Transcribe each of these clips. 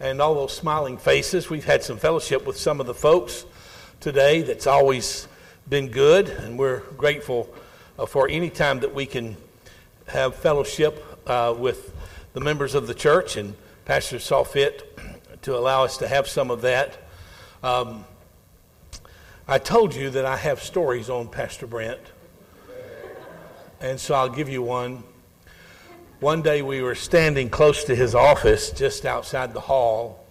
and all those smiling faces. We've had some fellowship with some of the folks today that's always been good, and we're grateful uh, for any time that we can have fellowship uh, with the members of the church, and Pastor saw fit to allow us to have some of that. Um, I told you that I have stories on Pastor Brent, and so I'll give you one. One day we were standing close to his office just outside the hall,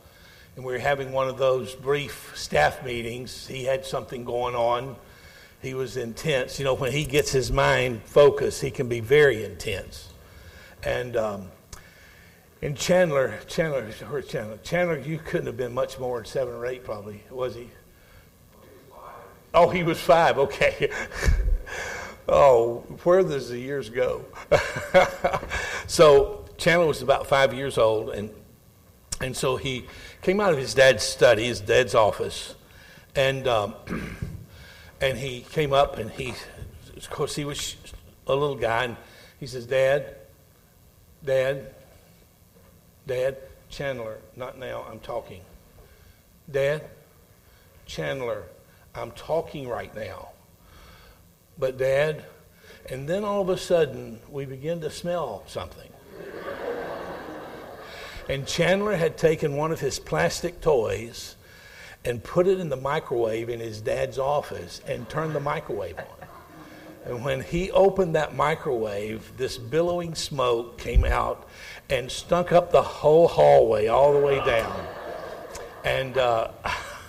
and we were having one of those brief staff meetings. He had something going on. He was intense. You know, when he gets his mind focused, he can be very intense. And um, and Chandler, Chandler, where's Chandler? Chandler, you couldn't have been much more than seven or eight, probably, was he? Oh, he was five. Okay. oh, where does the years go? so Chandler was about five years old, and and so he came out of his dad's study, his dad's office, and um, and he came up, and he, of course, he was a little guy, and he says, "Dad, Dad, Dad, Chandler, not now. I'm talking. Dad, Chandler." I'm talking right now. But, Dad, and then all of a sudden, we begin to smell something. and Chandler had taken one of his plastic toys and put it in the microwave in his dad's office and turned the microwave on. And when he opened that microwave, this billowing smoke came out and stunk up the whole hallway all the way down. And uh,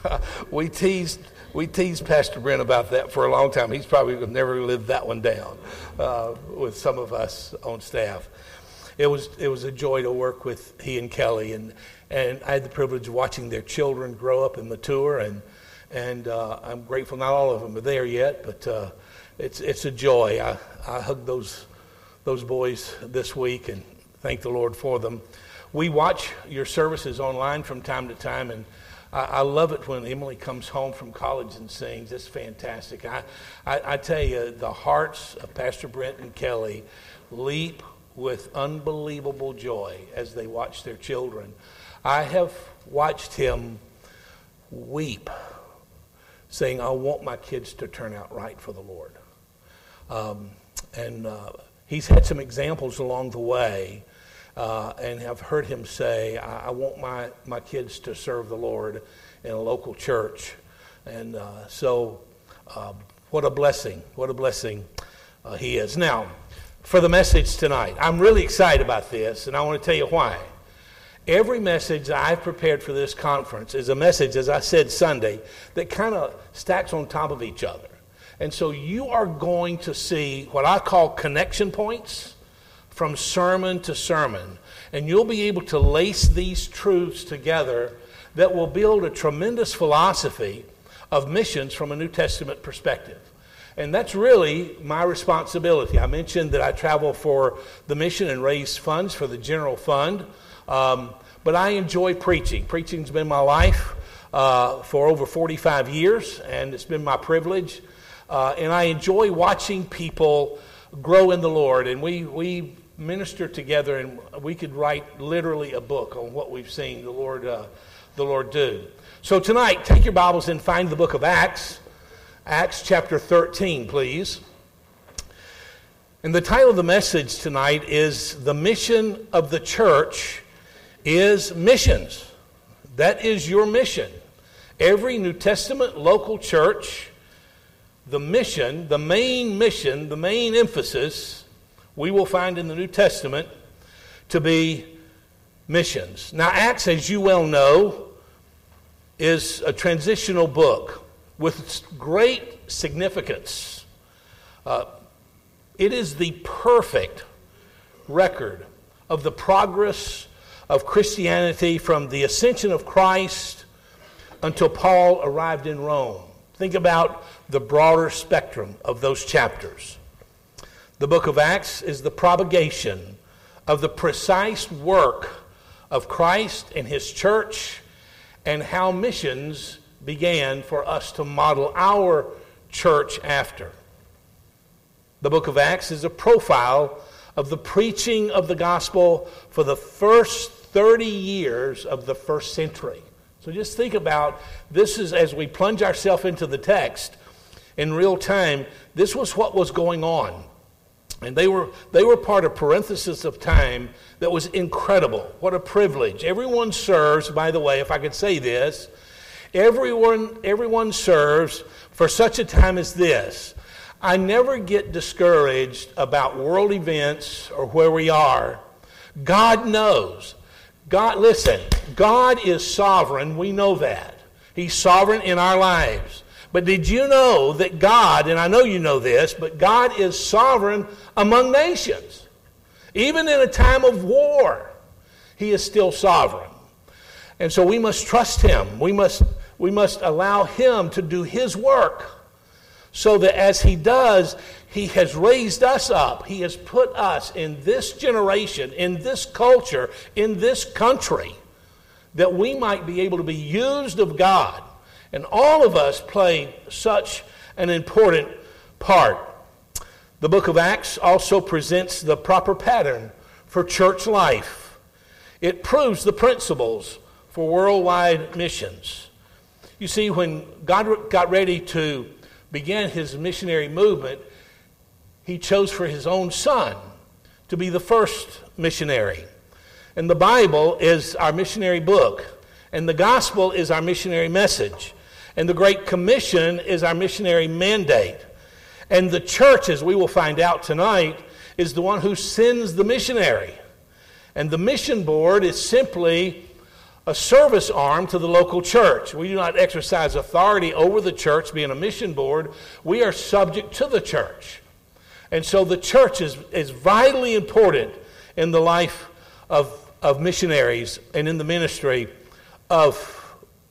we teased we teased Pastor Brent about that for a long time. He's probably never lived that one down uh, with some of us on staff. It was it was a joy to work with he and Kelly, and and I had the privilege of watching their children grow up and mature, and and uh, I'm grateful. Not all of them are there yet, but uh, it's it's a joy. I I hugged those those boys this week and thank the Lord for them. We watch your services online from time to time, and I, I, love it when Emily comes home from college and sings. It's fantastic. I, I, I tell you, the hearts of Pastor Brent and Kelly leap with unbelievable joy as they watch their children. I have watched him weep, saying, I want my kids to turn out right for the Lord. Um, and uh, he's had some examples along the way uh, and have heard him say, I, I, want my, my kids to serve the Lord in a local church. And uh, so, uh, what a blessing. What a blessing uh, he is. Now, for the message tonight, I'm really excited about this, and I want to tell you why. Every message I've prepared for this conference is a message, as I said Sunday, that kind of stacks on top of each other. And so you are going to see what I call connection points from sermon to sermon. And you'll be able to lace these truths together that will build a tremendous philosophy of missions from a New Testament perspective. And that's really my responsibility. I mentioned that I travel for the mission and raise funds for the general fund. Um, but I enjoy preaching. Preaching's been my life uh, for over 45 years, and it's been my privilege. Uh, and I enjoy watching people grow in the Lord. And we, we minister together and we could write literally a book on what we've seen the Lord, uh, the Lord do. So tonight, take your Bibles and find the book of Acts, Acts chapter 13, please. And the title of the message tonight is The Mission of the Church is Missions. That is your mission. Every New Testament local church, the mission, the main mission, the main emphasis we will find in the New Testament to be missions. Now, Acts, as you well know, is a transitional book with great significance. Uh, it is the perfect record of the progress of Christianity from the ascension of Christ until Paul arrived in Rome. Think about the broader spectrum of those chapters. The book of Acts is the propagation of the precise work of Christ and his church and how missions began for us to model our church after. The book of Acts is a profile of the preaching of the gospel for the first 30 years of the first century. So just think about this is as we plunge ourselves into the text in real time, this was what was going on. And they were, they were part of parenthesis of time that was incredible. What a privilege. Everyone serves, by the way, if I could say this, everyone, everyone serves for such a time as this. I never get discouraged about world events or where we are. God knows. God, listen, God is sovereign. We know that. He's sovereign in our lives. But did you know that God, and I know you know this, but God is sovereign among nations? Even in a time of war, He is still sovereign. And so we must trust Him. We must, we must allow Him to do His work so that as He does, He has raised us up. He has put us in this generation, in this culture, in this country, that we might be able to be used of God and all of us play such an important part. The book of Acts also presents the proper pattern for church life. It proves the principles for worldwide missions. You see, when God got ready to begin his missionary movement, he chose for his own son to be the first missionary. And the Bible is our missionary book, and the gospel is our missionary message. And the Great Commission is our missionary mandate. And the church, as we will find out tonight, is the one who sends the missionary. And the mission board is simply a service arm to the local church. We do not exercise authority over the church, being a mission board. We are subject to the church. And so the church is, is vitally important in the life of, of missionaries and in the ministry of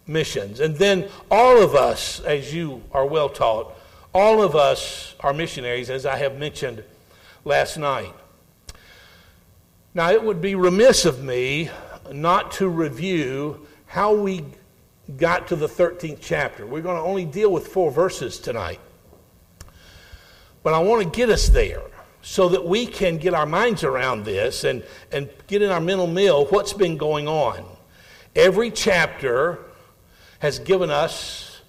missions. And then all of us, as you are well taught, all of us are missionaries, as I have mentioned last night. Now, it would be remiss of me not to review how we got to the 13th chapter. We're going to only deal with four verses tonight. But I want to get us there so that we can get our minds around this and, and get in our mental mill what's been going on. Every chapter has given us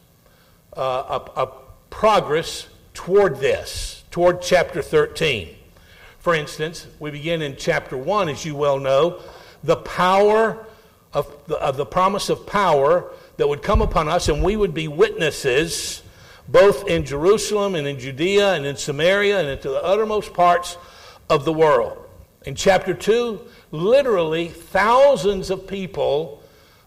uh, a, a progress toward this, toward chapter 13. For instance, we begin in chapter 1, as you well know, the power of the, of the promise of power that would come upon us, and we would be witnesses both in Jerusalem and in Judea and in Samaria and into the uttermost parts of the world. In chapter 2, literally thousands of people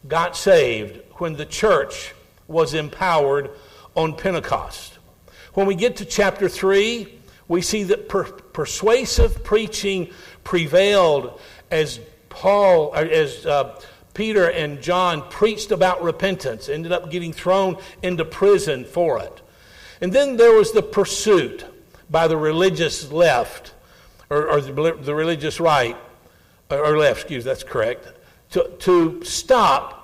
got saved when the church was empowered on Pentecost. When we get to chapter 3, we see that per- persuasive preaching prevailed as Paul, uh, as uh, Peter and John preached about repentance, ended up getting thrown into prison for it. And then there was the pursuit by the religious left, or, or the, the, religious right, or left, excuse, that's correct, to, to stop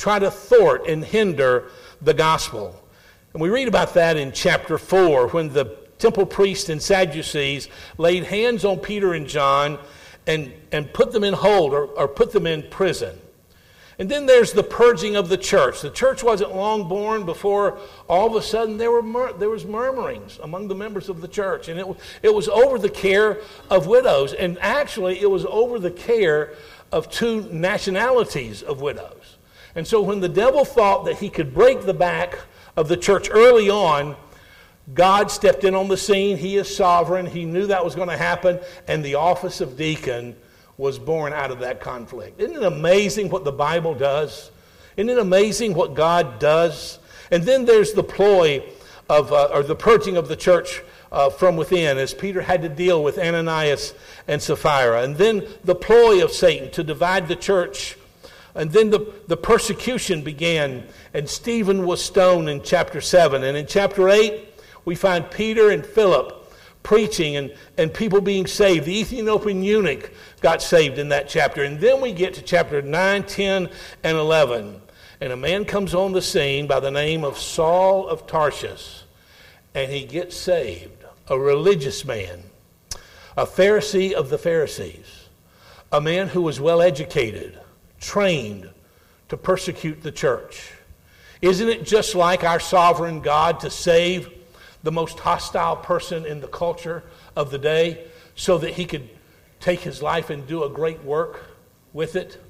try to thwart and hinder the gospel. And we read about that in chapter 4 when the temple priests and Sadducees laid hands on Peter and John and, and put them in hold or, or put them in prison. And then there's the purging of the church. The church wasn't long born before all of a sudden there, were mur- there was murmurings among the members of the church. And it, it was over the care of widows. And actually, it was over the care of two nationalities of widows. And so when the devil thought that he could break the back of the church early on, God stepped in on the scene. He is sovereign. He knew that was going to happen, and the office of deacon was born out of that conflict. Isn't it amazing what the Bible does? Isn't it amazing what God does? And then there's the ploy of, uh, or the purging of the church uh, from within, as Peter had to deal with Ananias and Sapphira. And then the ploy of Satan to divide the church and then the, the persecution began, and Stephen was stoned in chapter 7. And in chapter 8, we find Peter and Philip preaching and, and people being saved. The Ethiopian eunuch got saved in that chapter. And then we get to chapter 9, 10, and 11. And a man comes on the scene by the name of Saul of Tarsus, and he gets saved. A religious man, a Pharisee of the Pharisees, a man who was well educated trained to persecute the church? Isn't it just like our sovereign God to save the most hostile person in the culture of the day so that he could take his life and do a great work with it?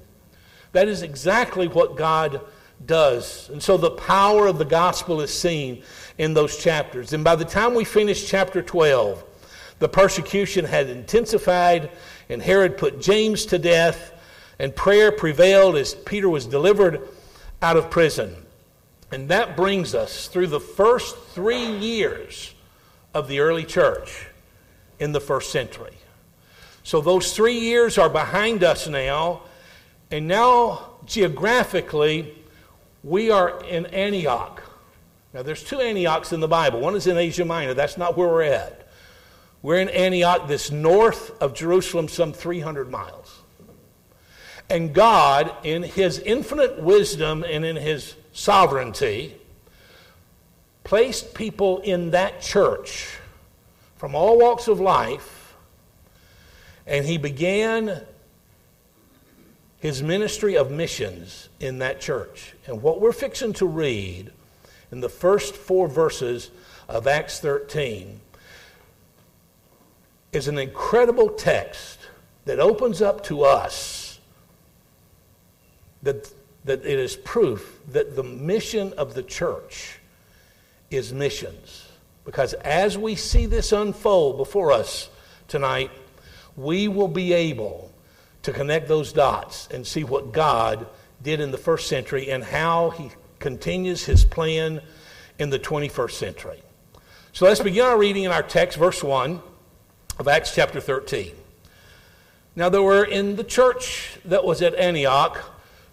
That is exactly what God does. And so the power of the gospel is seen in those chapters. And by the time we finish chapter 12, the persecution had intensified, and Herod put James to death, and prayer prevailed as Peter was delivered out of prison. And that brings us through the first three years of the early church in the first century. So those three years are behind us now, and now geographically, we are in Antioch. Now, there's two Antiochs in the Bible. One is in Asia Minor. That's not where we're at. We're in Antioch, this north of Jerusalem, some 300 miles. And God, in His infinite wisdom and in His sovereignty, placed people in that church from all walks of life, and He began his ministry of missions in that church. And what we're fixing to read in the first four verses of Acts 13 is an incredible text that opens up to us that, that it is proof that the mission of the church is missions. Because as we see this unfold before us tonight, we will be able to connect those dots and see what God did in the first century and how he continues his plan in the 21st century. So let's begin our reading in our text, verse 1 of Acts chapter 13. Now, there were in the church that was at Antioch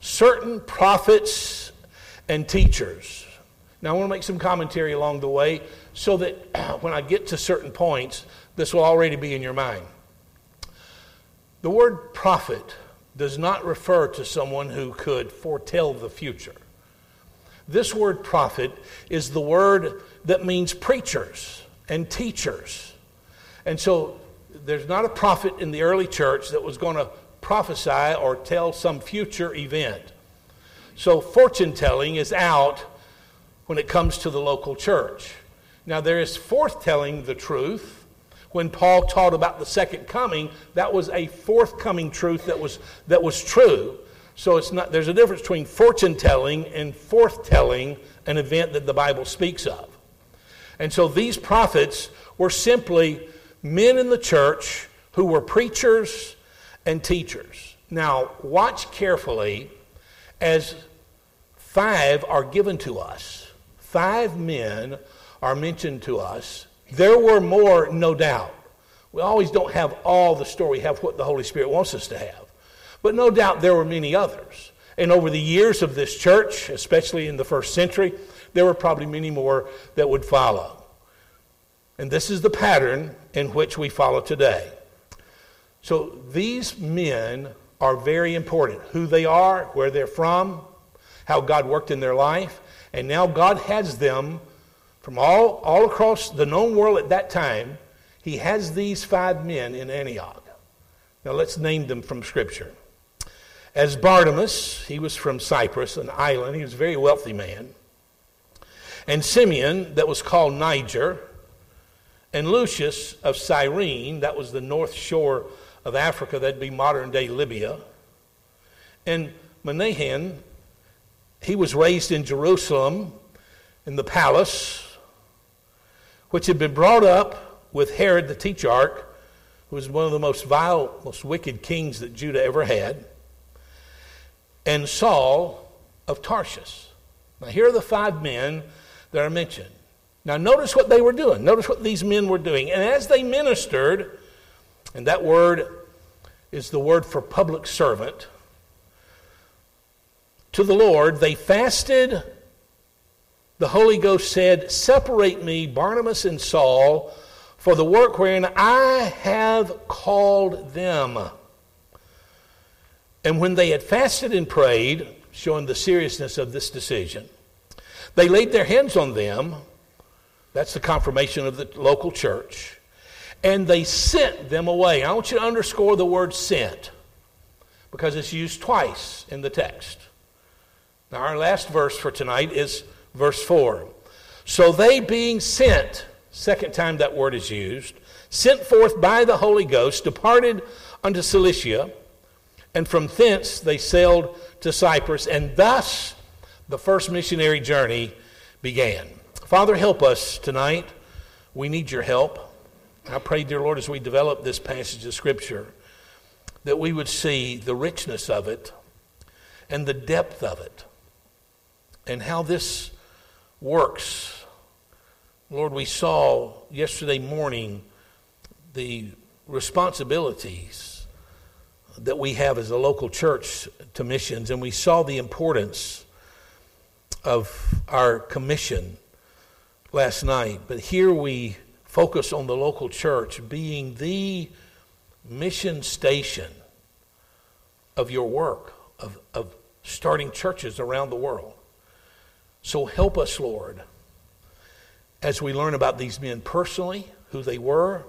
certain prophets and teachers. Now, I want to make some commentary along the way so that when I get to certain points, this will already be in your mind. The word prophet does not refer to someone who could foretell the future. This word prophet is the word that means preachers and teachers. And so there's not a prophet in the early church that was going to prophesy or tell some future event. So fortune telling is out when it comes to the local church. Now, there is forthtelling the truth when Paul taught about the second coming, that was a forthcoming truth that was, that was true. So it's not, there's a difference between fortune telling and forthtelling an event that the Bible speaks of. And so these prophets were simply men in the church who were preachers and teachers. Now, watch carefully as five are given to us. Five men are mentioned to us there were more, no doubt. We always don't have all the story, have what the Holy Spirit wants us to have. But no doubt there were many others. And over the years of this church, especially in the first century, there were probably many more that would follow. And this is the pattern in which we follow today. So these men are very important who they are, where they're from, how God worked in their life, and now God has them from all, all across the known world at that time, he has these five men in Antioch. Now let's name them from Scripture. As Barnabas, he was from Cyprus, an island, he was a very wealthy man. And Simeon, that was called Niger. And Lucius of Cyrene, that was the north shore of Africa, that'd be modern day Libya. And Manahen, he was raised in Jerusalem in the palace which had been brought up with Herod the Tetrarch, who was one of the most vile, most wicked kings that Judah ever had, and Saul of Tarsus. Now, here are the five men that are mentioned. Now, notice what they were doing. Notice what these men were doing. And as they ministered, and that word is the word for public servant, to the Lord, they fasted the Holy Ghost said, Separate me, Barnabas and Saul, for the work wherein I have called them. And when they had fasted and prayed, showing the seriousness of this decision, they laid their hands on them. That's the confirmation of the local church. And they sent them away. I want you to underscore the word sent. because it's used twice in the text. Now, our last verse for tonight is verse 4. So they being sent, second time that word is used, sent forth by the Holy Ghost, departed unto Seleucia, and from thence they sailed to Cyprus, and thus the first missionary journey began. Father, help us tonight. We need your help. I pray, dear Lord, as we develop this passage of Scripture, that we would see the richness of it and the depth of it and how this works. Lord, we saw yesterday morning the responsibilities that we have as a local church to missions, and we saw the importance of our commission last night. But here we focus on the local church being the mission station of your work, of, of starting churches around the world. So help us, Lord, as we learn about these men personally, who they were,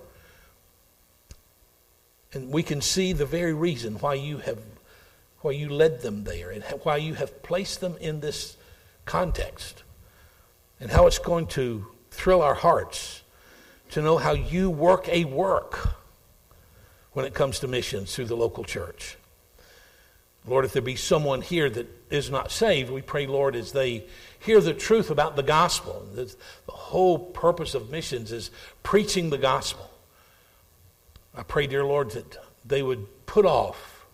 and we can see the very reason why you have why you led them there and why you have placed them in this context and how it's going to thrill our hearts to know how you work a work when it comes to missions through the local church. Lord, if there be someone here that is not saved, we pray, Lord, as they hear the truth about the gospel. The whole purpose of missions is preaching the gospel. I pray, dear Lord, that they would put off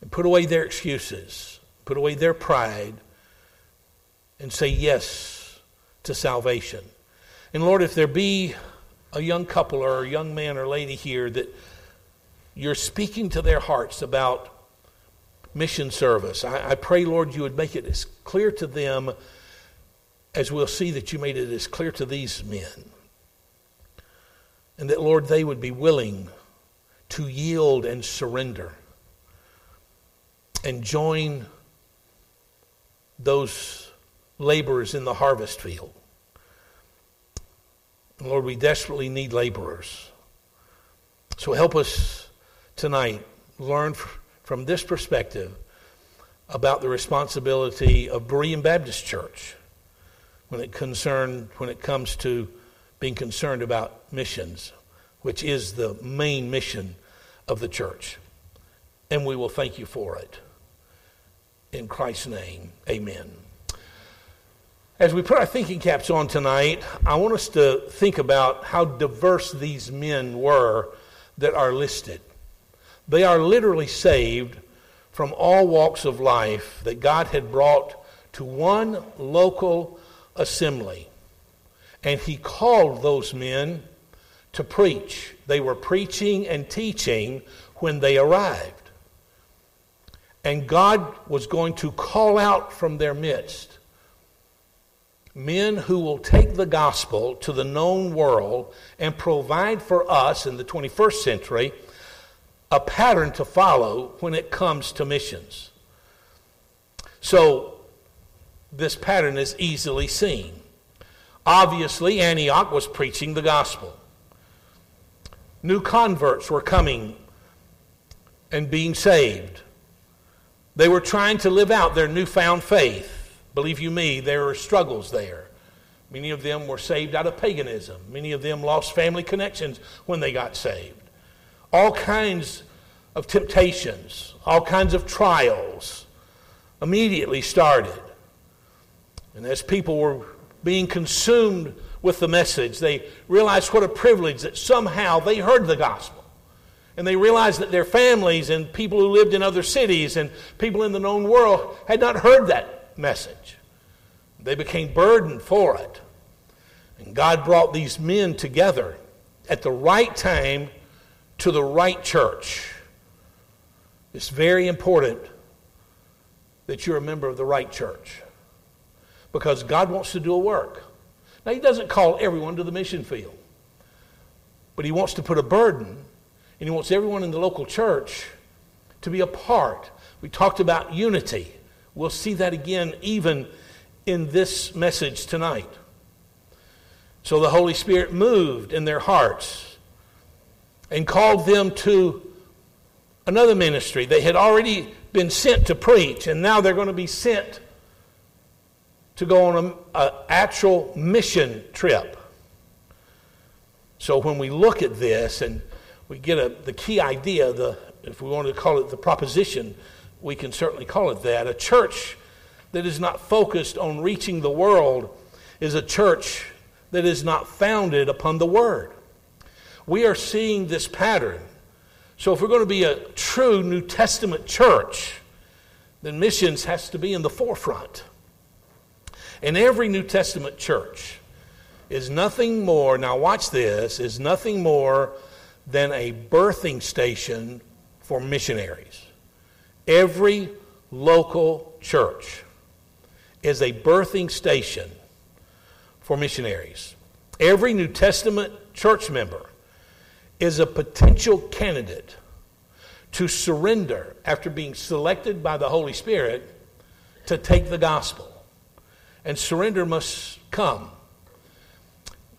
and put away their excuses, put away their pride, and say yes to salvation. And Lord, if there be a young couple or a young man or lady here that you're speaking to their hearts about mission service, I, I pray, Lord, you would make it as clear to them as we'll see that you made it as clear to these men. And that, Lord, they would be willing to yield and surrender and join those laborers in the harvest field. Lord, we desperately need laborers. So help us tonight learn from this perspective about the responsibility of Berean Baptist Church when it concern when it comes to being concerned about missions, which is the main mission of the church. And we will thank you for it. In Christ's name, amen. As we put our thinking caps on tonight, I want us to think about how diverse these men were that are listed. They are literally saved from all walks of life that God had brought to one local assembly. And He called those men to preach. They were preaching and teaching when they arrived. And God was going to call out from their midst men who will take the gospel to the known world and provide for us in the 21st century a pattern to follow when it comes to missions. So, this pattern is easily seen. Obviously, Antioch was preaching the gospel. New converts were coming and being saved. They were trying to live out their newfound faith. Believe you me, there are struggles there. Many of them were saved out of paganism. Many of them lost family connections when they got saved. All kinds of temptations, all kinds of trials immediately started. And as people were being consumed with the message, they realized what a privilege that somehow they heard the gospel. And they realized that their families and people who lived in other cities and people in the known world had not heard that message. They became burdened for it. And God brought these men together at the right time to the right church. It's very important that you're a member of the right church because God wants to do a work. Now, He doesn't call everyone to the mission field, but He wants to put a burden, and He wants everyone in the local church to be a part. We talked about unity. We'll see that again even in this message tonight. So the Holy Spirit moved in their hearts and called them to another ministry. They had already been sent to preach, and now they're going to be sent to go on an actual mission trip. So when we look at this and we get a, the key idea, the, if we want to call it the proposition, we can certainly call it that. A church that is not focused on reaching the world is a church that is not founded upon the Word. We are seeing this pattern. So, if we're going to be a true New Testament church, then missions has to be in the forefront. And every New Testament church is nothing more, now watch this, is nothing more than a birthing station for missionaries. Every local church is a birthing station for missionaries. Every New Testament church member is a potential candidate to surrender after being selected by the Holy Spirit to take the gospel. And surrender must come.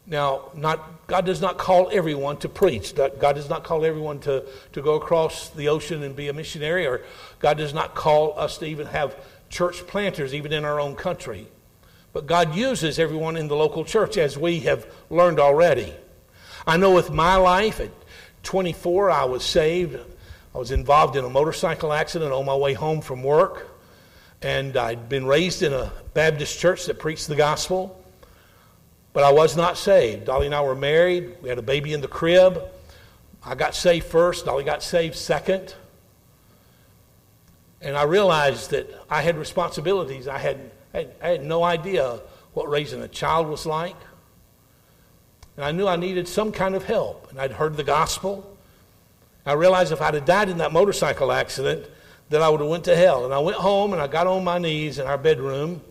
Now, not, God does not call everyone to preach. God does not call everyone to, to go across the ocean and be a missionary, or God does not call us to even have church planters, even in our own country. But God uses everyone in the local church, as we have learned already. I know with my life, at 24, I was saved. I was involved in a motorcycle accident on my way home from work. And I'd been raised in a Baptist church that preached the gospel. But I was not saved. Dolly and I were married. We had a baby in the crib. I got saved first. Dolly got saved second. And I realized that I had responsibilities. I had, I had, no idea what raising a child was like. And I knew I needed some kind of help. And I'd heard the gospel. I realized if I'd have died in that motorcycle accident, that I would have went to hell. And I went home and I got on my knees in our bedroom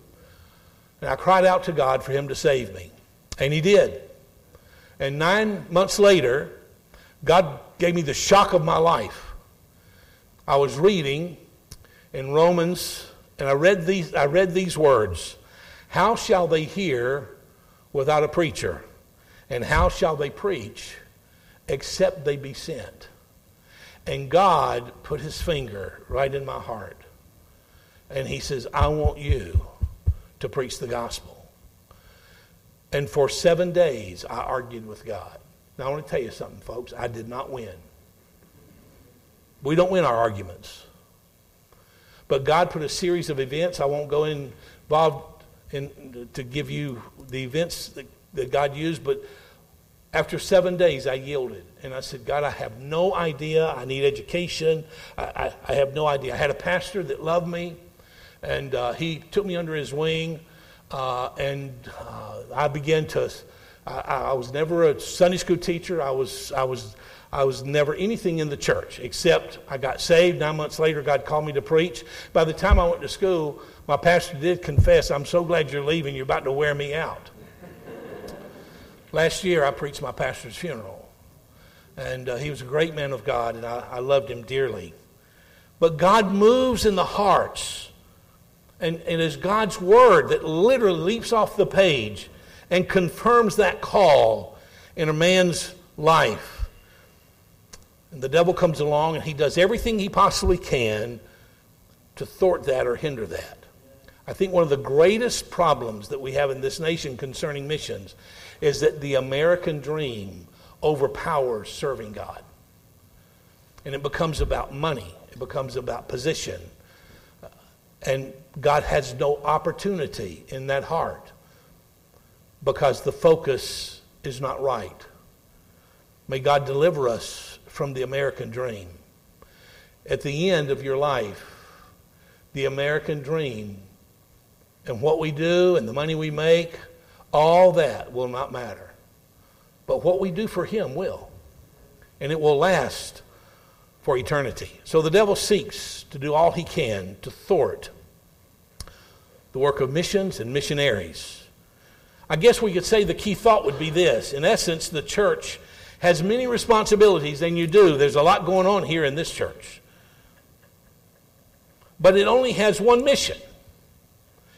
and I cried out to God for him to save me. And he did. And nine months later, God gave me the shock of my life. I was reading in Romans, and I read these, I read these words How shall they hear without a preacher? And how shall they preach except they be sent? And God put his finger right in my heart. And he says, I want you to preach the gospel. And for seven days, I argued with God. Now, I want to tell you something, folks. I did not win. We don't win our arguments. But God put a series of events. I won't go involved in, to give you the events that, that God used, but after seven days, I yielded. And I said, God, I have no idea. I need education. I, I, I have no idea. I had a pastor that loved me, and uh, he took me under his wing. Uh, and uh, I began to, I, I, was never a Sunday school teacher. I was, I, was, I was never anything in the church except I got saved. Nine months later, God called me to preach. By the time I went to school, my pastor did confess, I'm so glad you're leaving. You're about to wear me out. Last year, I preached my pastor's funeral. And uh, he was a great man of God, and I, I loved him dearly. But God moves in the hearts. And, and it's God's word that literally leaps off the page and confirms that call in a man's life. And the devil comes along and he does everything he possibly can to thwart that or hinder that. I think one of the greatest problems that we have in this nation concerning missions is that the American dream overpowers serving God. And it becomes about money, it becomes about position. And God has no opportunity in that heart because the focus is not right. May God deliver us from the American dream. At the end of your life, the American dream and what we do and the money we make all that will not matter. But what we do for Him will. And it will last for eternity. So the devil seeks to do all he can to thwart the work of missions and missionaries. I guess we could say the key thought would be this. In essence, the church has many responsibilities than you do. There's a lot going on here in this church. But it only has one mission.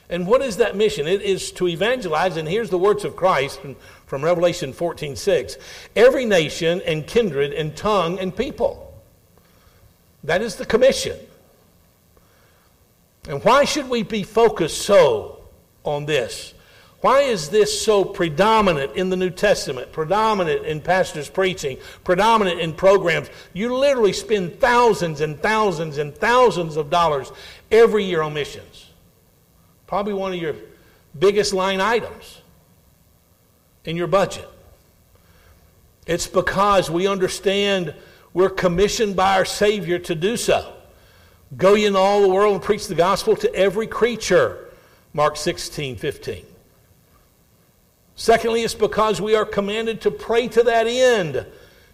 And what is that mission? It is to evangelize, and here's the words of Christ from Revelation 14 6. Every nation and kindred and tongue and people. That is the commission. And why should we be focused so on this? Why is this so predominant in the New Testament, predominant in pastors' preaching, predominant in programs? You literally spend thousands and thousands and thousands of dollars every year on missions. Probably one of your biggest line items in your budget. It's because we understand we're commissioned by our Savior to do so. Go ye into all the world and preach the gospel to every creature. Mark 16, 15. Secondly, it's because we are commanded to pray to that end.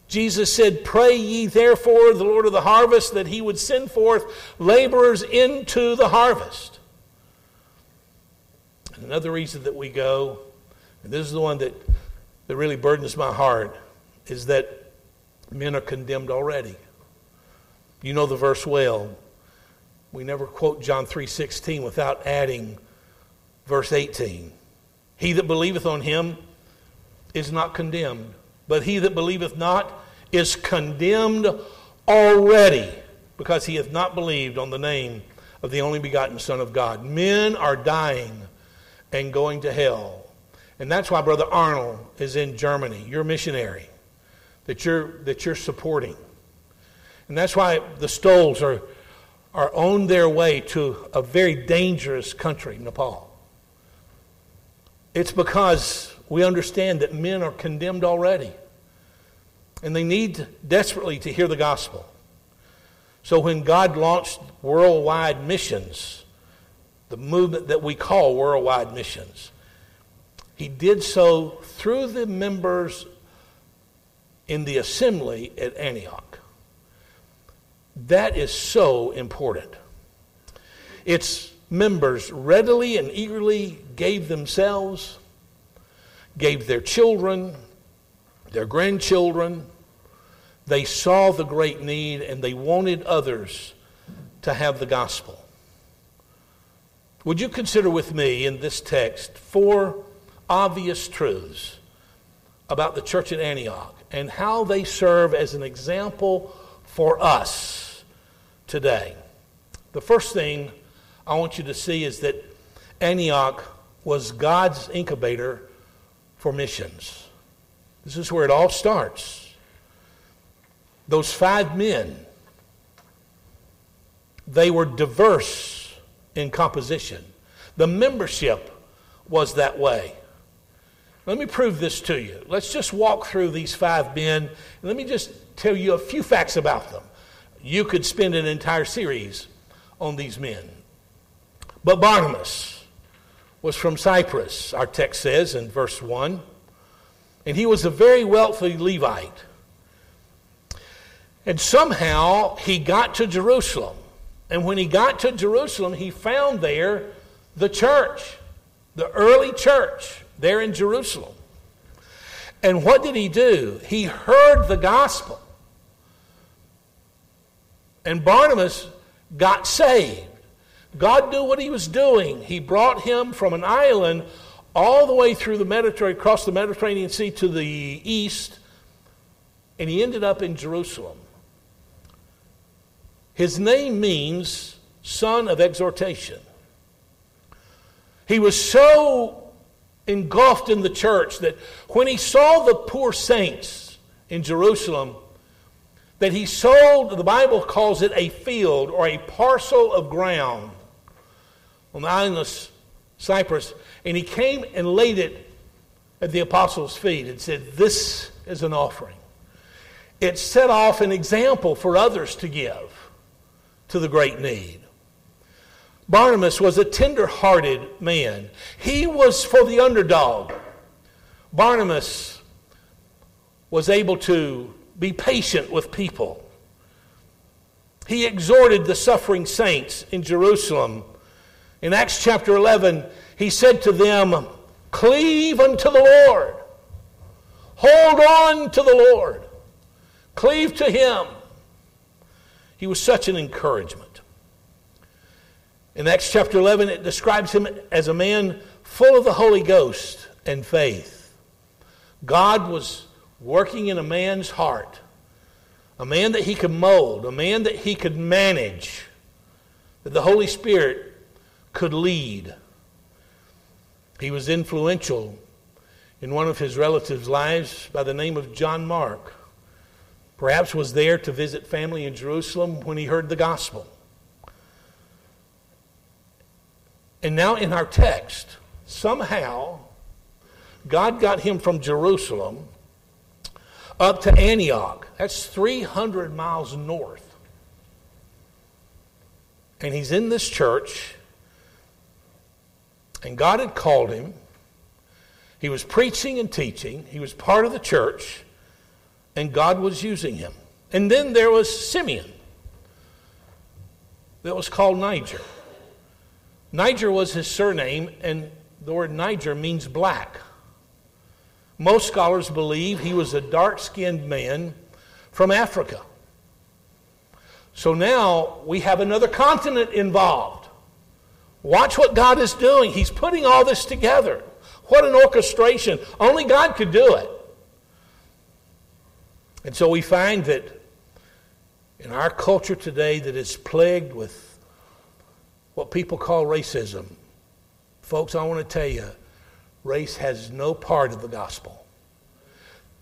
Jesus said, Pray ye therefore the Lord of the harvest that he would send forth laborers into the harvest. And another reason that we go, and this is the one that, that really burdens my heart, is that men are condemned already. You know the verse well. We never quote John 3:16 without adding verse 18. He that believeth on him is not condemned, but he that believeth not is condemned already, because he hath not believed on the name of the only begotten Son of God. Men are dying and going to hell. And that's why Brother Arnold is in Germany, your missionary, that you're, that you're supporting. And that's why the Stoles are, are on their way to a very dangerous country, Nepal. It's because we understand that men are condemned already. And they need desperately to hear the gospel. So when God launched worldwide missions, the movement that we call worldwide missions, he did so through the members in the assembly at Antioch. That is so important. Its members readily and eagerly gave themselves, gave their children, their grandchildren. They saw the great need and they wanted others to have the gospel. Would you consider with me in this text four obvious truths about the church at Antioch and how they serve as an example for us today? The first thing I want you to see is that Antioch was God's incubator for missions. This is where it all starts. Those five men, they were diverse in composition. The membership was that way. Let me prove this to you. Let's just walk through these five men, let me just tell you a few facts about them. You could spend an entire series on these men. But Barnabas, was from Cyprus, our text says in verse 1. And he was a very wealthy Levite. And somehow he got to Jerusalem. And when he got to Jerusalem, he found there the church, the early church there in Jerusalem. And what did he do? He heard the gospel. And Barnabas got saved. God knew what he was doing. He brought him from an island all the way through the Mediterranean, across the Mediterranean Sea to the east, and he ended up in Jerusalem. His name means son of exhortation. He was so engulfed in the church that when he saw the poor saints in Jerusalem, that he sold, the Bible calls it a field or a parcel of ground on the island of Cyprus, and he came and laid it at the apostles' feet and said, This is an offering. It set off an example for others to give to the great need. Barnabas was a tender hearted man, he was for the underdog. Barnabas was able to be patient with people. He exhorted the suffering saints in Jerusalem in Acts chapter 11, he said to them, Cleave unto the Lord. Hold on to the Lord. Cleave to Him. He was such an encouragement. In Acts chapter 11, it describes him as a man full of the Holy Ghost and faith. God was working in a man's heart, a man that he could mold, a man that he could manage, that the Holy Spirit could lead. He was influential in one of his relatives' lives by the name of John Mark. Perhaps was there to visit family in Jerusalem when he heard the gospel. And now in our text, somehow God got him from Jerusalem up to Antioch. That's 300 miles north. And he's in this church, and God had called him. He was preaching and teaching, he was part of the church, and God was using him. And then there was Simeon, that was called Niger. Niger was his surname, and the word Niger means black. Most scholars believe he was a dark skinned man from Africa. So now we have another continent involved. Watch what God is doing. He's putting all this together. What an orchestration. Only God could do it. And so we find that in our culture today that is plagued with what people call racism, folks, I want to tell you, race has no part of the gospel.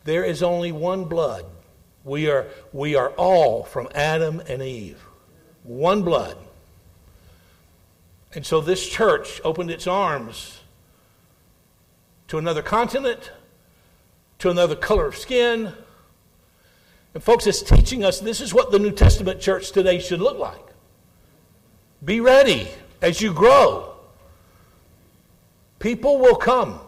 There is only one blood. We are, we are all from Adam and Eve. One blood. And so this church opened its arms to another continent, to another color of skin. And, folks, it's teaching us this is what the New Testament church today should look like. Be ready as you grow. People will come.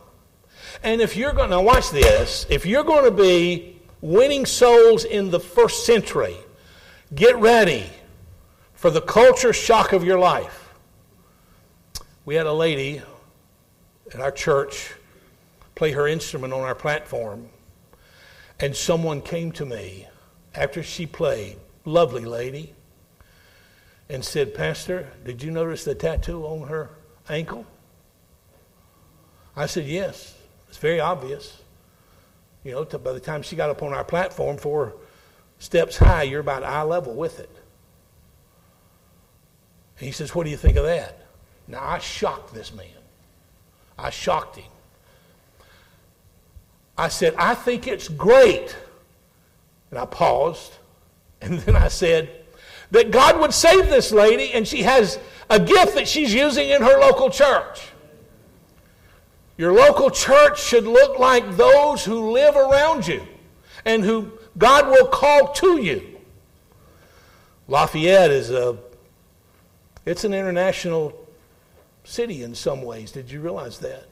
And if you're going to watch this, if you're going to be winning souls in the first century, get ready for the culture shock of your life. We had a lady at our church play her instrument on our platform, and someone came to me after she played, lovely lady, and said, Pastor, did you notice the tattoo on her ankle? I said, Yes. It's very obvious. You know, by the time she got up on our platform, four steps high, you're about eye level with it. And he says, What do you think of that? Now, I shocked this man. I shocked him. I said, I think it's great. And I paused. And then I said, that God would save this lady, and she has a gift that she's using in her local church. Your local church should look like those who live around you and who God will call to you. Lafayette is a it's an international city in some ways. Did you realize that?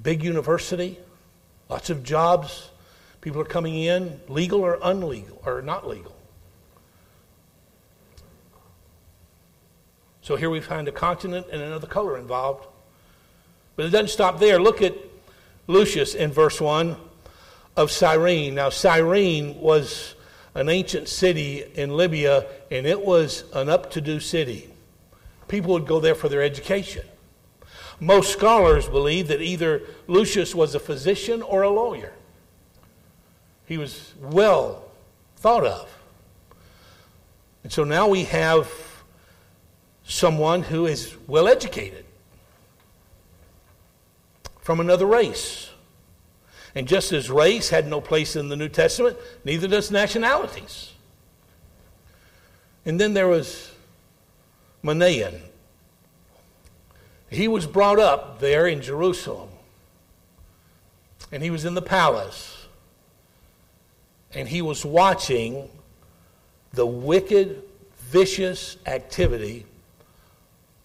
Big university, lots of jobs. People are coming in, legal or unlegal, or not legal. So here we find a continent and another color involved. But it doesn't stop there. Look at Lucius in verse 1 of Cyrene. Now, Cyrene was an ancient city in Libya, and it was an up to do city. People would go there for their education. Most scholars believe that either Lucius was a physician or a lawyer. He was well thought of. And so now we have someone who is well educated from another race. And just as race had no place in the New Testament, neither does nationalities. And then there was Manaen. He was brought up there in Jerusalem. And he was in the palace. And he was watching the wicked, vicious activity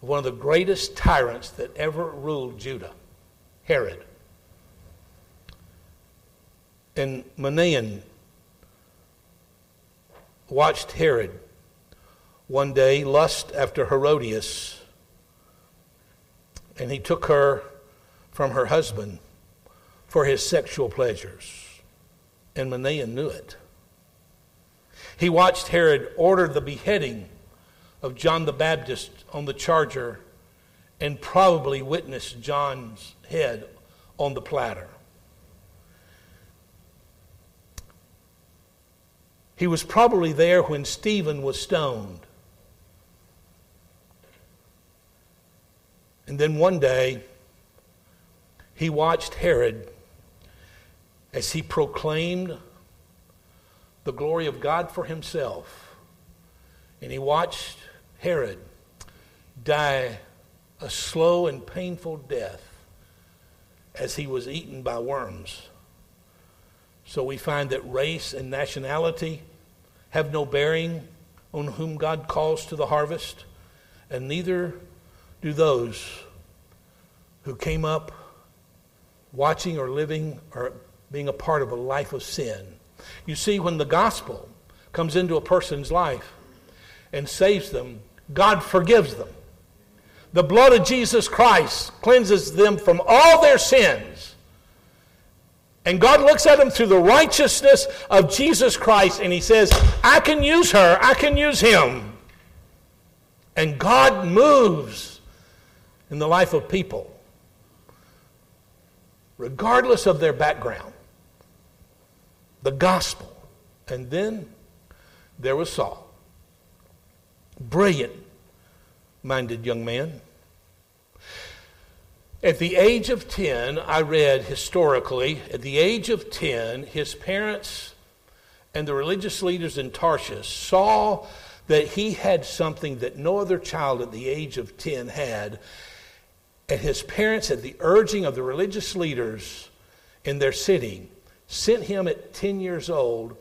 one of the greatest tyrants that ever ruled Judah. Herod. And Manaen watched Herod one day lust after Herodias, and he took her from her husband for his sexual pleasures. And Manaen knew it. He watched Herod order the beheading of John the Baptist on the charger and probably witnessed John's head on the platter. He was probably there when Stephen was stoned. And then one day, he watched Herod as he proclaimed the glory of God for himself. And he watched Herod die a slow and painful death as he was eaten by worms. So we find that race and nationality have no bearing on whom God calls to the harvest, and neither do those who came up watching or living or being a part of a life of sin. You see, when the gospel comes into a person's life and saves them, God forgives them. The blood of Jesus Christ cleanses them from all their sins. And God looks at them through the righteousness of Jesus Christ and He says, I can use her, I can use him. And God moves in the life of people, regardless of their background. The gospel. And then there was Saul. Brilliant minded young man. At the age of 10, I read historically, at the age of 10, his parents and the religious leaders in Tarshish saw that he had something that no other child at the age of 10 had. And his parents, at the urging of the religious leaders in their city, sent him at 10 years old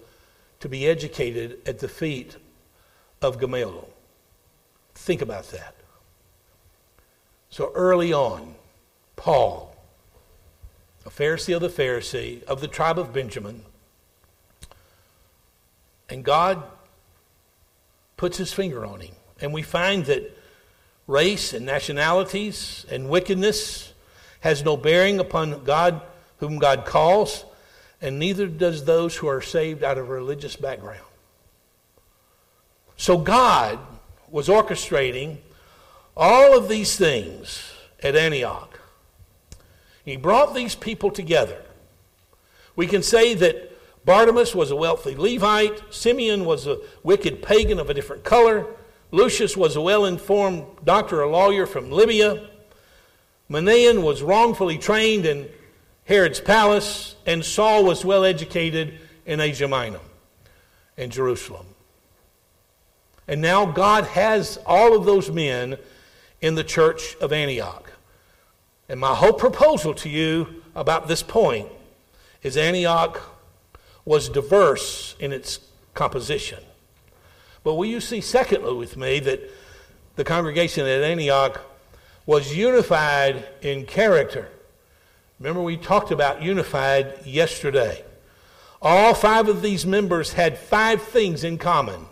to be educated at the feet of Gamaliel. Think about that. So early on, Paul, a Pharisee of the Pharisee, of the tribe of Benjamin, and God puts his finger on him. And we find that race and nationalities and wickedness has no bearing upon God, whom God calls, and neither does those who are saved out of a religious background. So God was orchestrating all of these things at Antioch. He brought these people together. We can say that Barnabas was a wealthy Levite, Simeon was a wicked pagan of a different color, Lucius was a well informed doctor or lawyer from Libya, Manaen was wrongfully trained in Herod's palace, and Saul was well educated in Asia Minor and Jerusalem. And now God has all of those men in the church of Antioch. And my whole proposal to you about this point is Antioch was diverse in its composition. But will you see, secondly, with me, that the congregation at Antioch was unified in character Remember, we talked about unified yesterday. All five of these members had five things in common.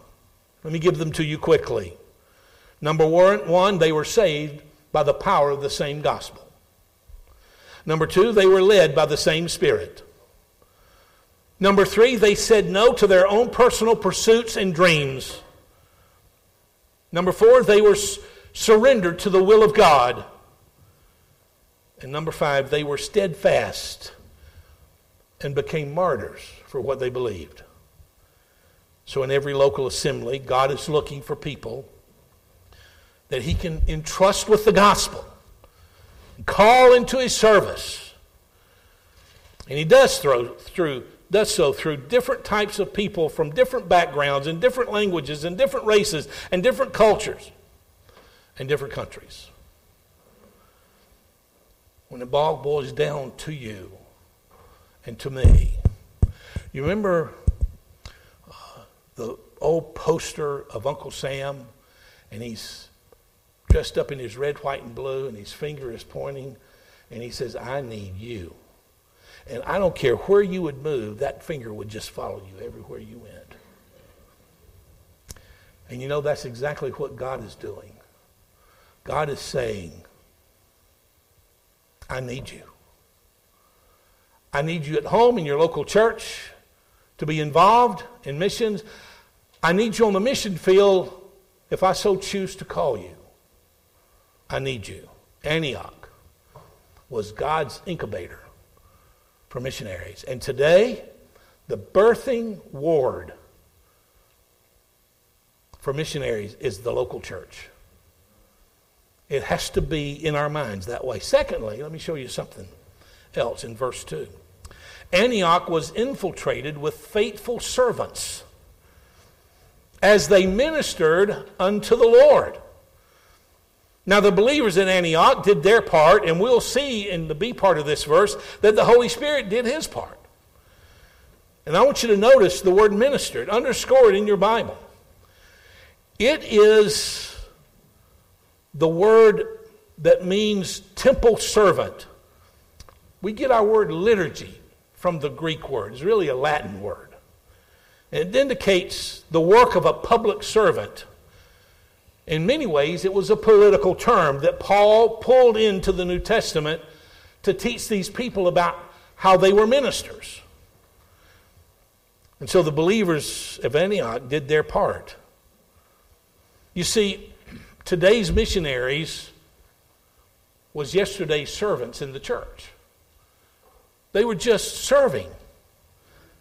Let me give them to you quickly. Number one, they were saved by the power of the same gospel. Number two, they were led by the same Spirit. Number three, they said no to their own personal pursuits and dreams. Number four, they were surrendered to the will of God. And number five, they were steadfast and became martyrs for what they believed. So, in every local assembly, God is looking for people that He can entrust with the gospel, call into His service. And He does throw, through, does so through different types of people from different backgrounds and different languages and different races and different cultures and different countries when it all boils down to you and to me. You remember uh, the old poster of Uncle Sam, and he's dressed up in his red, white, and blue, and his finger is pointing, and he says, I need you. And I don't care where you would move, that finger would just follow you everywhere you went. And you know, that's exactly what God is doing. God is saying, I need you. I need you at home in your local church to be involved in missions. I need you on the mission field if I so choose to call you. I need you. Antioch was God's incubator for missionaries. And today, the birthing ward for missionaries is the local church. It has to be in our minds that way. Secondly, let me show you something else in verse 2. Antioch was infiltrated with faithful servants as they ministered unto the Lord. Now, the believers in Antioch did their part, and we'll see in the B part of this verse that the Holy Spirit did his part. And I want you to notice the word ministered, underscore it in your Bible. It is the word that means temple servant. We get our word liturgy from the Greek word, it's really a Latin word. And it indicates the work of a public servant. In many ways, it was a political term that Paul pulled into the New Testament to teach these people about how they were ministers. And so the believers of Antioch did their part. You see, today's missionaries was yesterday's servants in the church. They were just serving.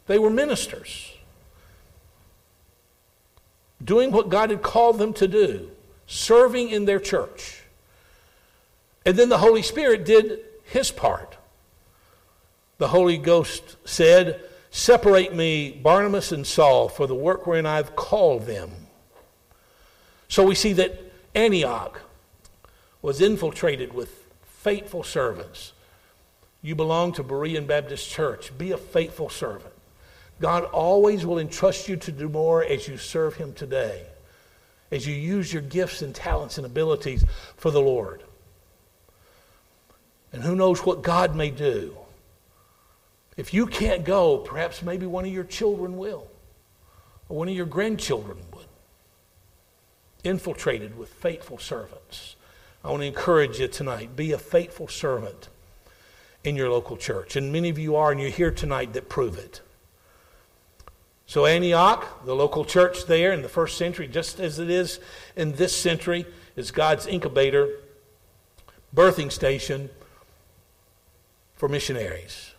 They were ministers. Doing what God had called them to do, serving in their church. And then the Holy Spirit did his part. The Holy Ghost said, Separate me, Barnabas and Saul, for the work wherein I've called them. So we see that Antioch was infiltrated with faithful servants. You belong to Berean Baptist Church. Be a faithful servant. God always will entrust you to do more as you serve Him today, as you use your gifts and talents and abilities for the Lord. And who knows what God may do if you can't go, perhaps maybe one of your children will, or one of your grandchildren would. Infiltrated with faithful servants. I want to encourage you tonight be a faithful servant in your local church. And many of you are, and you're here tonight that prove it. So, Antioch, the local church there in the first century, just as it is in this century, is God's incubator, birthing station for missionaries.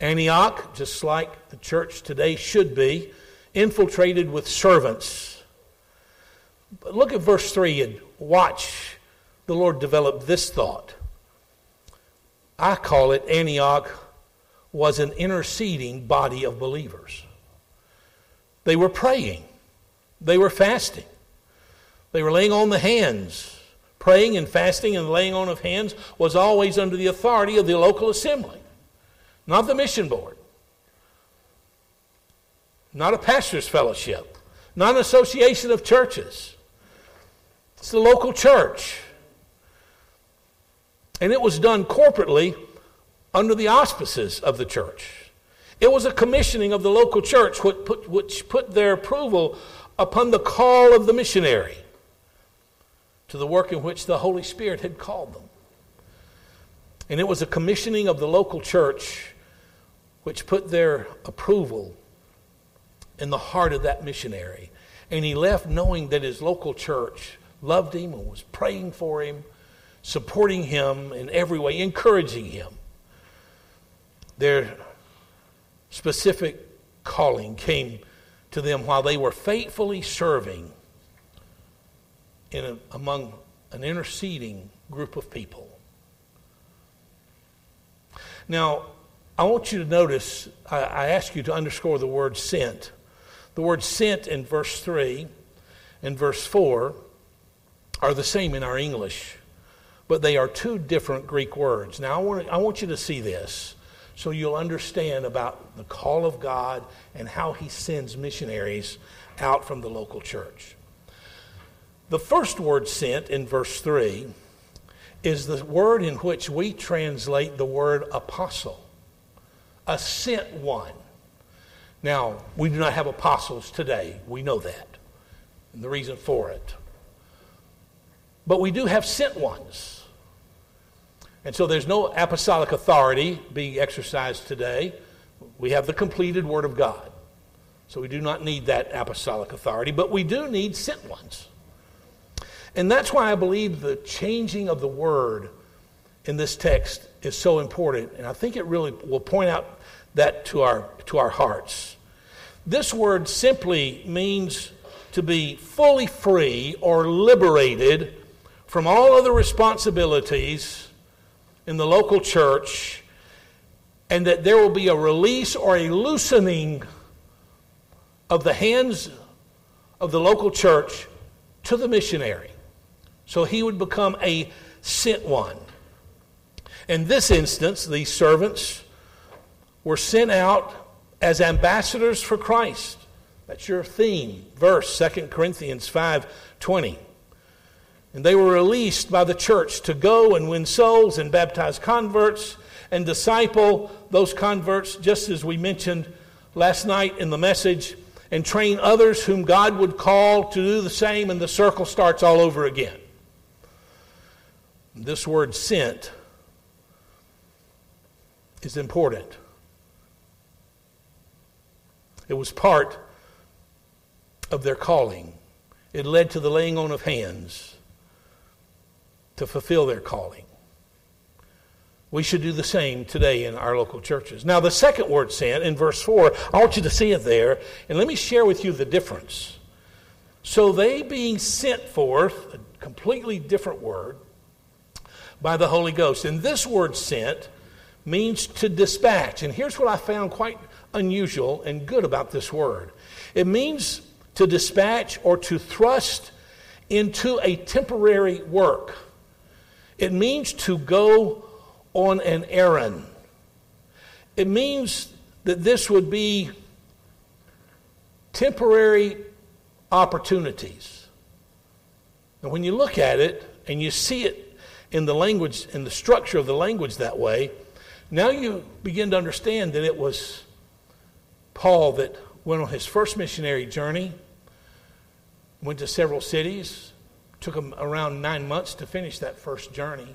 Antioch, just like the church today should be, infiltrated with servants. But look at verse 3 and watch the Lord develop this thought. I call it Antioch was an interceding body of believers. They were praying, they were fasting, they were laying on the hands. Praying and fasting and laying on of hands was always under the authority of the local assembly not the mission board, not a pastor's fellowship, not an association of churches. It's the local church. And it was done corporately under the auspices of the church. It was a commissioning of the local church which put, which put their approval upon the call of the missionary to the work in which the Holy Spirit had called them. And it was a commissioning of the local church which put their approval in the heart of that missionary. And he left knowing that his local church loved him and was praying for him, supporting him in every way, encouraging him. Their specific calling came to them while they were faithfully serving in a, among an interceding group of people. Now, I want you to notice, I, I ask you to underscore the word sent. The word sent in verse 3 and verse 4 are the same in our English, but they are two different Greek words. Now, I want, I want you to see this so you'll understand about the call of God and how He sends missionaries out from the local church. The first word sent in verse 3 is the word in which we translate the word apostle a sent one. Now, we do not have apostles today. We know that. And the reason for it. But we do have sent ones. And so there's no apostolic authority being exercised today. We have the completed Word of God. So we do not need that apostolic authority, but we do need sent ones. And that's why I believe the changing of the Word in this text is so important. And I think it really will point out that to our, to our hearts. This word simply means to be fully free or liberated from all other responsibilities in the local church, and that there will be a release or a loosening of the hands of the local church to the missionary. So he would become a sent one. In this instance, these servants were sent out as ambassadors for Christ. That's your theme, verse 2 Corinthians 5:20. And they were released by the church to go and win souls and baptize converts and disciple those converts, just as we mentioned last night in the message, and train others whom God would call to do the same, and the circle starts all over again. This word sent is important. It was part of their calling. It led to the laying on of hands to fulfill their calling. We should do the same today in our local churches. Now, the second word sent in verse 4, I want you to see it there, and let me share with you the difference. So, they being sent forth, a completely different word, by the Holy Ghost. And this word sent means to dispatch. And here's what I found quite unusual and good about this word it means to dispatch or to thrust into a temporary work. It means to go on an errand. It means that this would be temporary opportunities. And when you look at it and you see it in the language, in the structure of the language that way, now you begin to understand that it was Paul that went on his first missionary journey, went to several cities, took him around nine months to finish that first journey.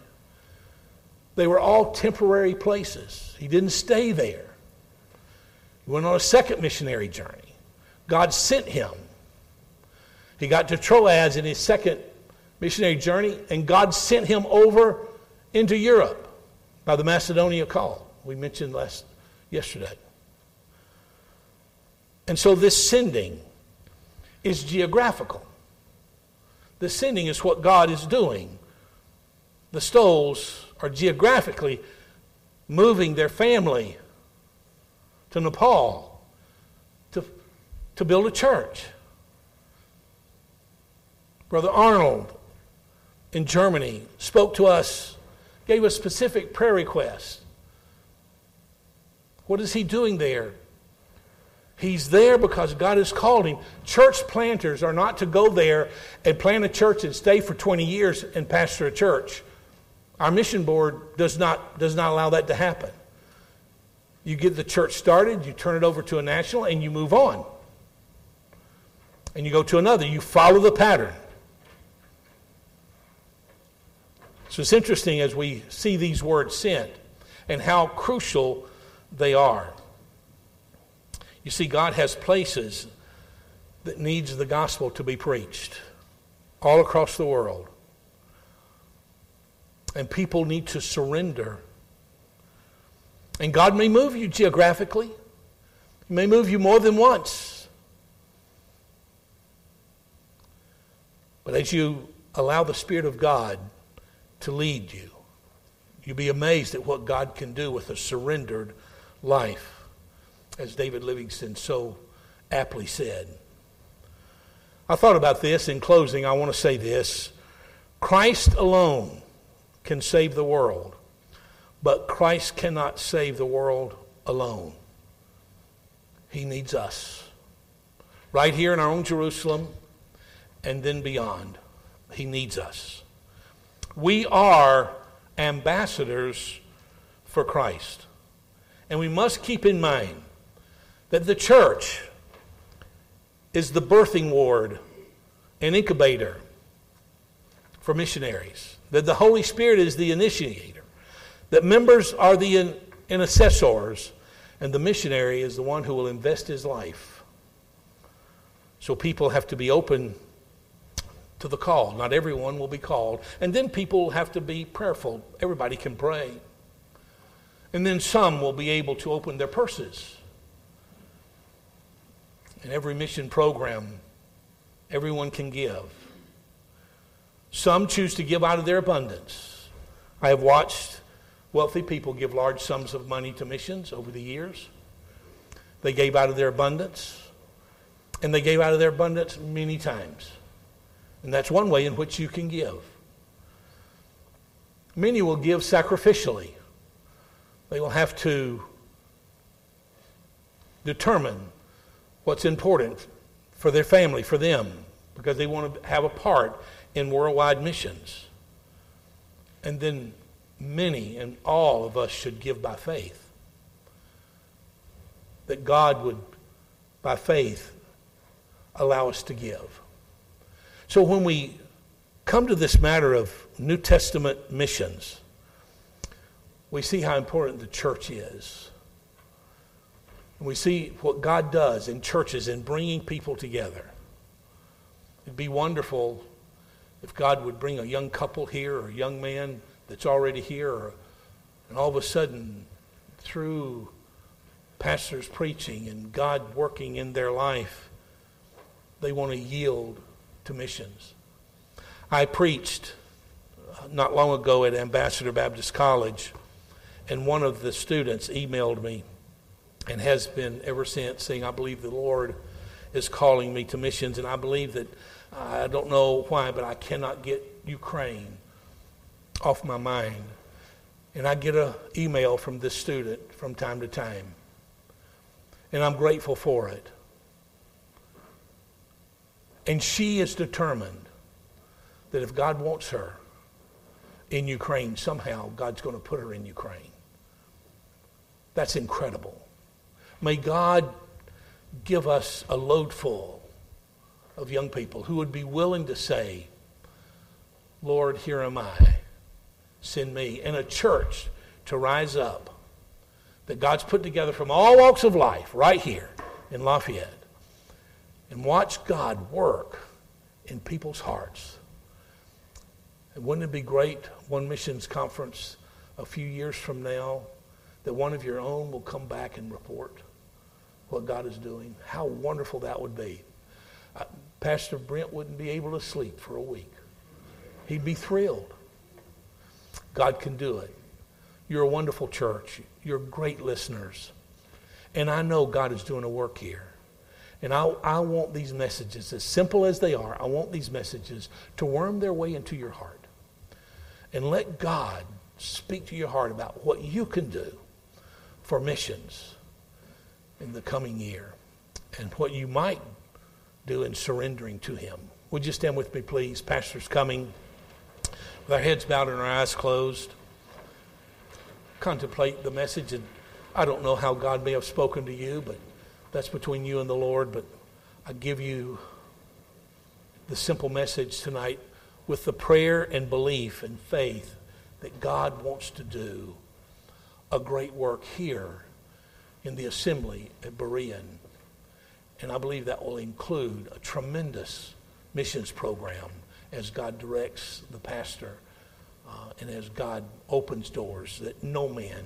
They were all temporary places. He didn't stay there. He went on a second missionary journey. God sent him. He got to Troas in his second missionary journey, and God sent him over into Europe by the Macedonia call we mentioned last yesterday. And so this sending is geographical. The sending is what God is doing. The Stoles are geographically moving their family to Nepal to, to build a church. Brother Arnold in Germany spoke to us, gave us specific prayer requests. What is he doing there? He's there because God has called him. Church planters are not to go there and plant a church and stay for 20 years and pastor a church. Our mission board does not, does not allow that to happen. You get the church started, you turn it over to a national, and you move on. And you go to another. You follow the pattern. So it's interesting as we see these words sent and how crucial they are. You see, God has places that needs the gospel to be preached all across the world. And people need to surrender. And God may move you geographically, He may move you more than once. But as you allow the Spirit of God to lead you, you'll be amazed at what God can do with a surrendered life as David Livingstone so aptly said. I thought about this in closing. I want to say this Christ alone can save the world, but Christ cannot save the world alone. He needs us. Right here in our own Jerusalem and then beyond. He needs us. We are ambassadors for Christ. And we must keep in mind that the church is the birthing ward and incubator for missionaries, that the Holy Spirit is the initiator, that members are the intercessors, and the missionary is the one who will invest his life. So people have to be open to the call. Not everyone will be called. And then people have to be prayerful. Everybody can pray. And then some will be able to open their purses and every mission program Everyone can give. Some choose to give out of their abundance. I have watched wealthy people give large sums of money to missions over the years. They gave out of their abundance, and they gave out of their abundance many times. And that's one way in which you can give. Many will give sacrificially. They will have to determine what's important for their family, for them, because they want to have a part in worldwide missions. And then many and all of us should give by faith. That God would, by faith, allow us to give. So when we come to this matter of New Testament missions, we see how important the church is. And we see what God does in churches in bringing people together. It'd be wonderful if God would bring a young couple here or a young man that's already here, and all of a sudden, through pastors preaching and God working in their life, they want to yield to missions. I preached uh, not long ago at Ambassador Baptist College, and one of the students emailed me and has been ever since saying, I believe the Lord is calling me to missions, and I believe that I don't know why, but I cannot get Ukraine off my mind. And I get an email from this student from time to time. And I'm grateful for it. And she is determined that if God wants her in Ukraine, somehow God's going to put her in Ukraine. That's incredible. May God give us a loadful of young people who would be willing to say, Lord, here am I. Send me. And a church to rise up that God's put together from all walks of life right here in Lafayette and watch God work in people's hearts. And wouldn't it be great, one missions conference a few years from now, that one of your own will come back and report what God is doing? How wonderful that would be. Uh, Pastor Brent wouldn't be able to sleep for a week. He'd be thrilled. God can do it. You're a wonderful church. You're great listeners. And I know God is doing a work here. And I, I want these messages, as simple as they are, I want these messages to worm their way into your heart. And let God speak to your heart about what you can do for missions in the coming year and what you might do in surrendering to Him. Would you stand with me, please? Pastor's coming with our heads bowed and our eyes closed. Contemplate the message, and I don't know how God may have spoken to you, but that's between you and the Lord. But I give you the simple message tonight with the prayer and belief and faith that God wants to do a great work here in the assembly at Berean. And I believe that will include a tremendous missions program as God directs the pastor uh, and as God opens doors that no man